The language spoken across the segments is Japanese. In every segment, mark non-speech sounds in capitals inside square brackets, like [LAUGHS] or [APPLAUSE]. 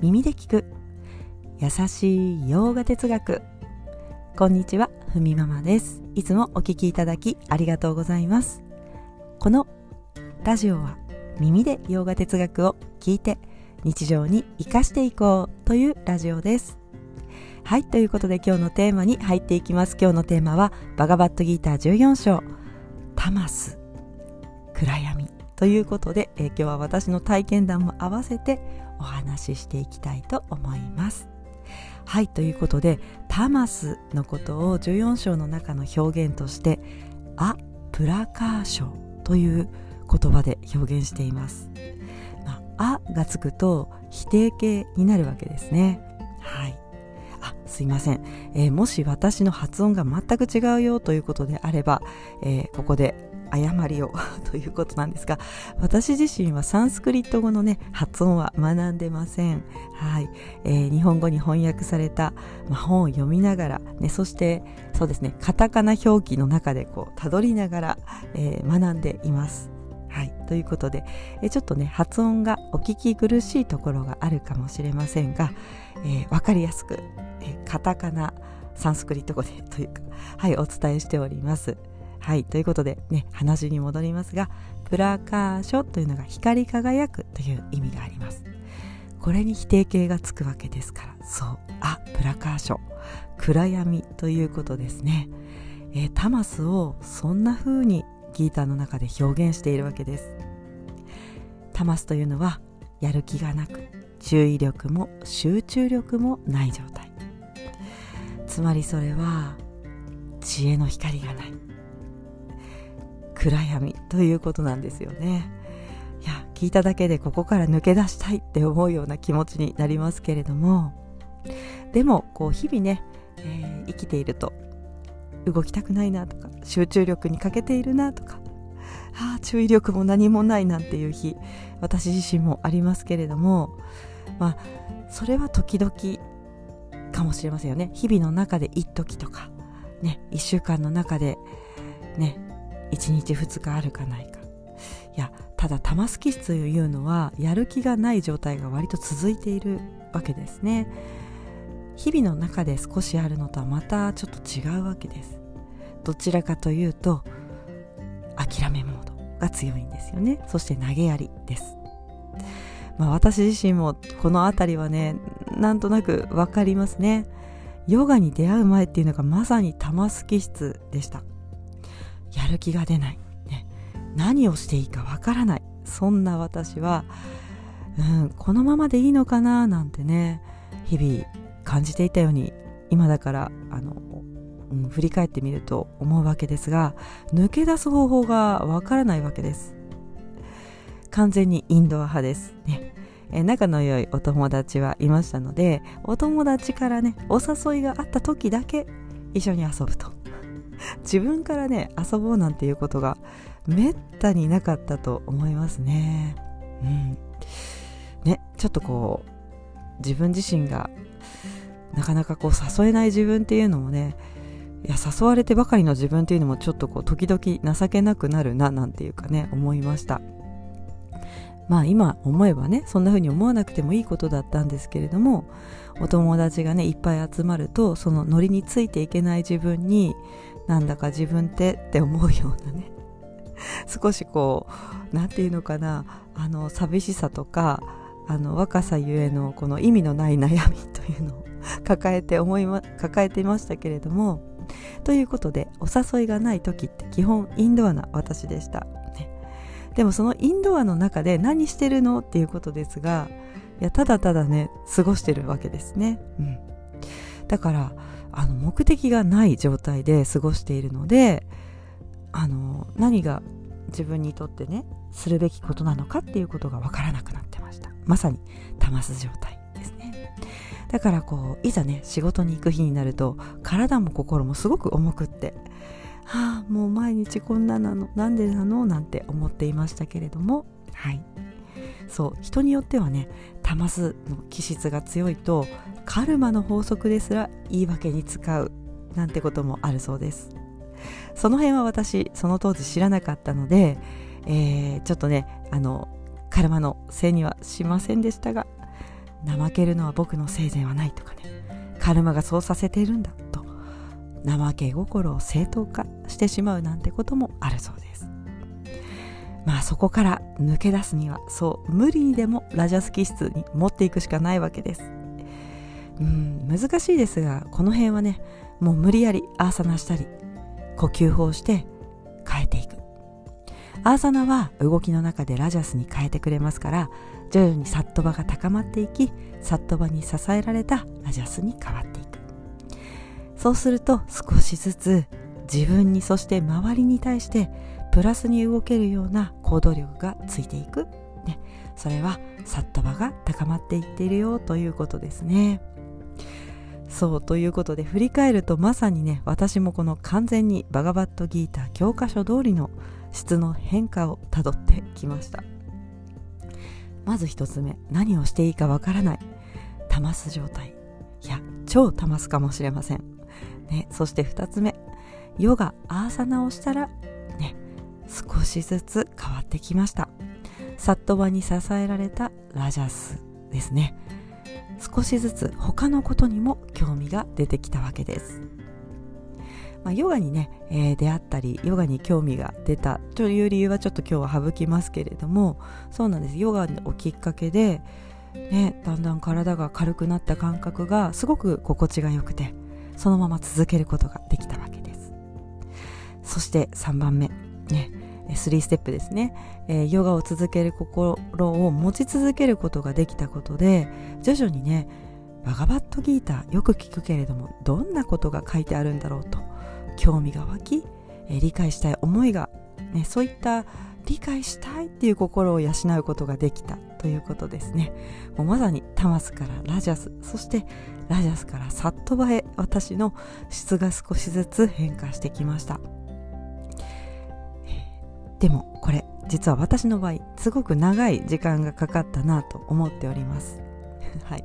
耳で聞く。優しい洋画哲学。こんにちはふみママです。いつもお聞きいただきありがとうございます。このラジオは耳で洋画哲学を聞いて日常に生かしていこうというラジオです。はいということで今日のテーマに入っていきます。今日のテーマはバガバットギーター14章。タマス。暗闇。ということで、えー、今日は私の体験談も合わせてお話ししていきたいと思います。はいということでタマスのことを14章の中の表現としてアプラカーショという言葉で表現しています、まあ、あがつくと否定形になるわけですね。はい。あすいません、えー、もし私の発音が全く違うよということであれば、えー、ここで誤りを [LAUGHS] ということなんですが私自身はサンスクリット語のね発音は学んでません。はい、えー、日本語に翻訳された、まあ、本を読みながら、ね、そしてそうですねカタカナ表記の中でこうたどりながら、えー、学んでいます。はい、ということで、えちょっとね発音がお聞き苦しいところがあるかもしれませんが、えー、分かりやすく、えカタカナサンスクリット語でというか、はい、お伝えしております。はい、ということでね、話に戻りますが、プラカーショというのが光り輝くという意味があります。これに否定形がつくわけですから、そう、あ、プラカーショ、暗闇ということですね。えー、タマスをそんな風にギーターの中で表現しているわけです。タマスというのは、やる気がなく、注意力も集中力もない状態。つまりそれは、知恵の光がない。暗闇ということなんですよね。いや聞いただけでここから抜け出したいって思うような気持ちになりますけれども。でもこう日々ね、えー、生きていると動きたくないなとか集中力に欠けているなとかああ注意力も何もないなんていう日私自身もありますけれどもまあそれは時々かもしれませんよね。日々の中で一時とかね1週間の中でね1日2日あるかないか。いやただ玉すき室というのはやる気がない状態が割と続いているわけですね。日々の中で少しあるのとはまたちょっと違うわけです。どちらかというと諦めモードが強いんですよね。そして投げやりです。まあ私自身もこの辺りはねなんとなく分かりますね。ヨガに出会う前っていうのがまさに玉すき室でした。やる気が出ない、ね、何をしていいかわからない。そんな私は、うん、このままでいいのかな？なんてね日々感じていたように今だからあの、うん、振り返ってみると思うわけですが抜け出す方法がわからないわけです。完全にインドア派です。ね。え仲の良いお友達はいましたのでお友達からねお誘いがあった時だけ一緒に遊ぶと。[LAUGHS] 自分からね遊ぼうなんていうことがめったになかったと思いますね。うん。ね、ちょっとこう自分自身がなかなかこう誘えない自分っていうのもねいや誘われてばかりの自分っていうのもちょっとこう時々情けなくなるななんていうかね思いましたまあ今思えばねそんな風に思わなくてもいいことだったんですけれどもお友達がねいっぱい集まるとそのノリについていけない自分になんだか自分ってって思うようなね。[LAUGHS] 少しこう何て言うのかな。あの寂しさとかあの若さゆえのこの意味のない悩みというのを [LAUGHS] 抱えて思い、ま、抱えていましたけれども。ということでお誘いがない時って基本インドアな私でした、ね、でもそのインドアの中で何してるのっていうことですがいやただただね過ごしてるわけですね、うん、だからあの目的がない状態で過ごしているのであの何が自分にとってねするべきことなのかっていうことが分からなくなってました。まさにタマス状態ですね。だからこういざね仕事に行く日になると体も心もすごく重くってはあもう毎日こんななのなんでなの？なんて思っていましたけれどもはい。そう人によってはねタマスの気質が強いとカルマの法則ですら言い訳に使うなんてこともあるそうです。その辺は私その当時知らなかったので、えー、ちょっとねあのカルマのせいにはしませんでしたが怠けるのは僕のせいではないとかね。カルマがそうさせているんだと。怠け心を正当化してしまうなんてこともあるそうです。まあそこから抜け出すにはそう無理にでもラジャス気質に持っていくしかないわけです。うん難しいですがこの辺はねもう無理やりアーサナしたり呼吸法をして変えていく。アーサナは動きの中でラジャスに変えてくれますから徐々にサットバが高まっていきサットバに支えられたラジャスに変わっていく。そうすると少しずつ自分にそして周りに対してプラスに動けるような行動力がついていく、ね、それはサットバが高まっていっているよということですね。そうということで振り返るとまさにね私もこの完全にバガバットギーター教科書通りの質の変化をたどってきました。まず一つ目何をしていいかわからない。タマス状態。いや超タマスかもしれません、ね、そして二つ目ヨガアーサナをしたらね少しずつ変わってきました。サットバに支えられたラジャスですね。少しずつ他のことにも興味が出てきたわけです。まあ、ヨガにね、えー、出会ったりヨガに興味が出たという理由はちょっと今日は省きますけれどもそうなんです。ヨガをきっかけで、ね、だんだん体が軽くなった感覚がすごく心地が良くてそのまま続けることができたわけです。そして3番目。ね3ステップですね、えー、ヨガを続ける心を持ち続けることができたことで徐々にねバガバットギーターよく聞くけれどもどんなことが書いてあるんだろうと興味が湧き、えー、理解したい思いが、ね、そういった理解したいっていう心を養うことができたということですね。もうまさにタマスからラジャスそしてラジャスからサットバへ私の質が少しずつ変化してきました。でもこれ実は私の場合すごく長い時間がかかったなと思っております。[LAUGHS] はい、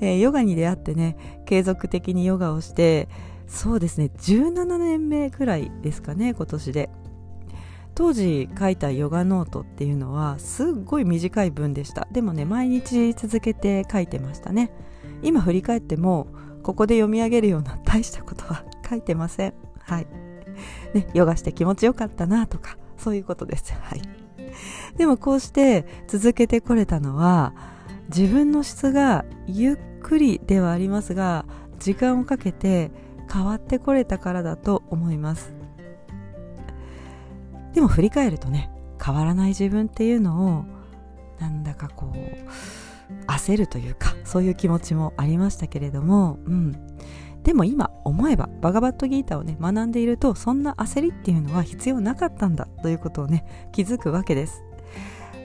えー、ヨガに出会ってね継続的にヨガをしてそうですね17年目くらいですかね今年で。当時書いたヨガノートっていうのはすっごい短い文でした。でもね毎日続けて書いてましたね。今振り返ってもここで読み上げるような大したことは書いてません。はい。ねヨガして気持ちよかったなとかそういうことです。はい。でもこうして続けてこれたのは自分の質がゆっくりではありますが時間をかけて変わってこれたからだと思います。でも振り返るとね変わらない自分っていうのをなんだかこう焦るというかそういう気持ちもありましたけれども、うん、でも今思えばバガバットギータをね学んでいるとそんな焦りっていうのは必要なかったんだということをね気づくわけです。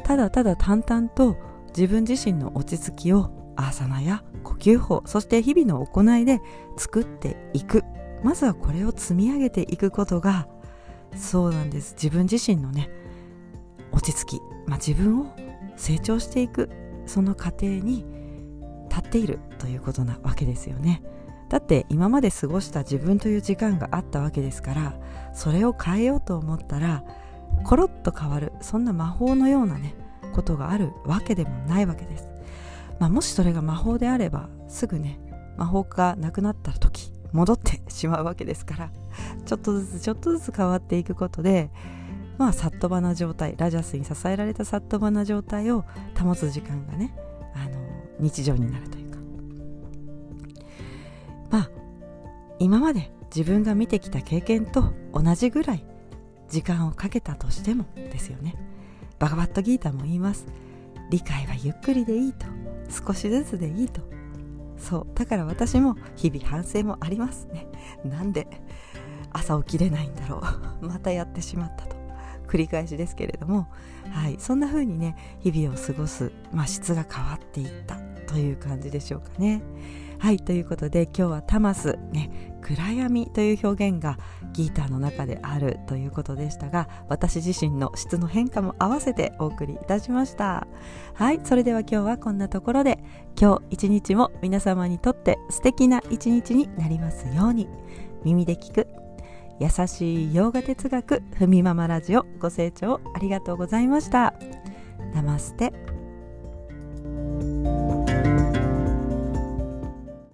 ただただ淡々と自分自身の落ち着きをアーサナや呼吸法そして日々の行いで作っていく。まずはこれを積み上げていくことがそうなんです。自分自身のね落ち着き、まあ、自分を成長していく。その過程に立っているということなわけですよね。だって今まで過ごした自分という時間があったわけですからそれを変えようと思ったらコロッと変わるそんな魔法のようなねことがあるわけでもないわけです。まあ、もしそれが魔法であればすぐね魔法がなくなった時戻ってしまうわけですからちょっとずつちょっとずつ変わっていくことでまあサットバな状態ラジャスに支えられたサットバな状態を保つ時間がねあの日常になると今まで自分が見てきた経験と同じぐらい時間をかけたとしてもですよね。バガバットギータも言います。理解はゆっくりでいいと。少しずつでいいと。そう。だから私も日々反省もありますね。なんで朝起きれないんだろう。[LAUGHS] またやってしまったと。繰り返しですけれども、はい、そんな風にね日々を過ごす、まあ、質が変わっていったという感じでしょうかね。はい。ということで今日はタマスね暗闇という表現がギーターの中であるということでしたが私自身の質の変化も合わせてお送りいたしました。はいそれでは今日はこんなところで今日一日も皆様にとって素敵な一日になりますように耳で聞く優しい洋画哲学ふみママラジオご清聴ありがとうございました。ナマステ。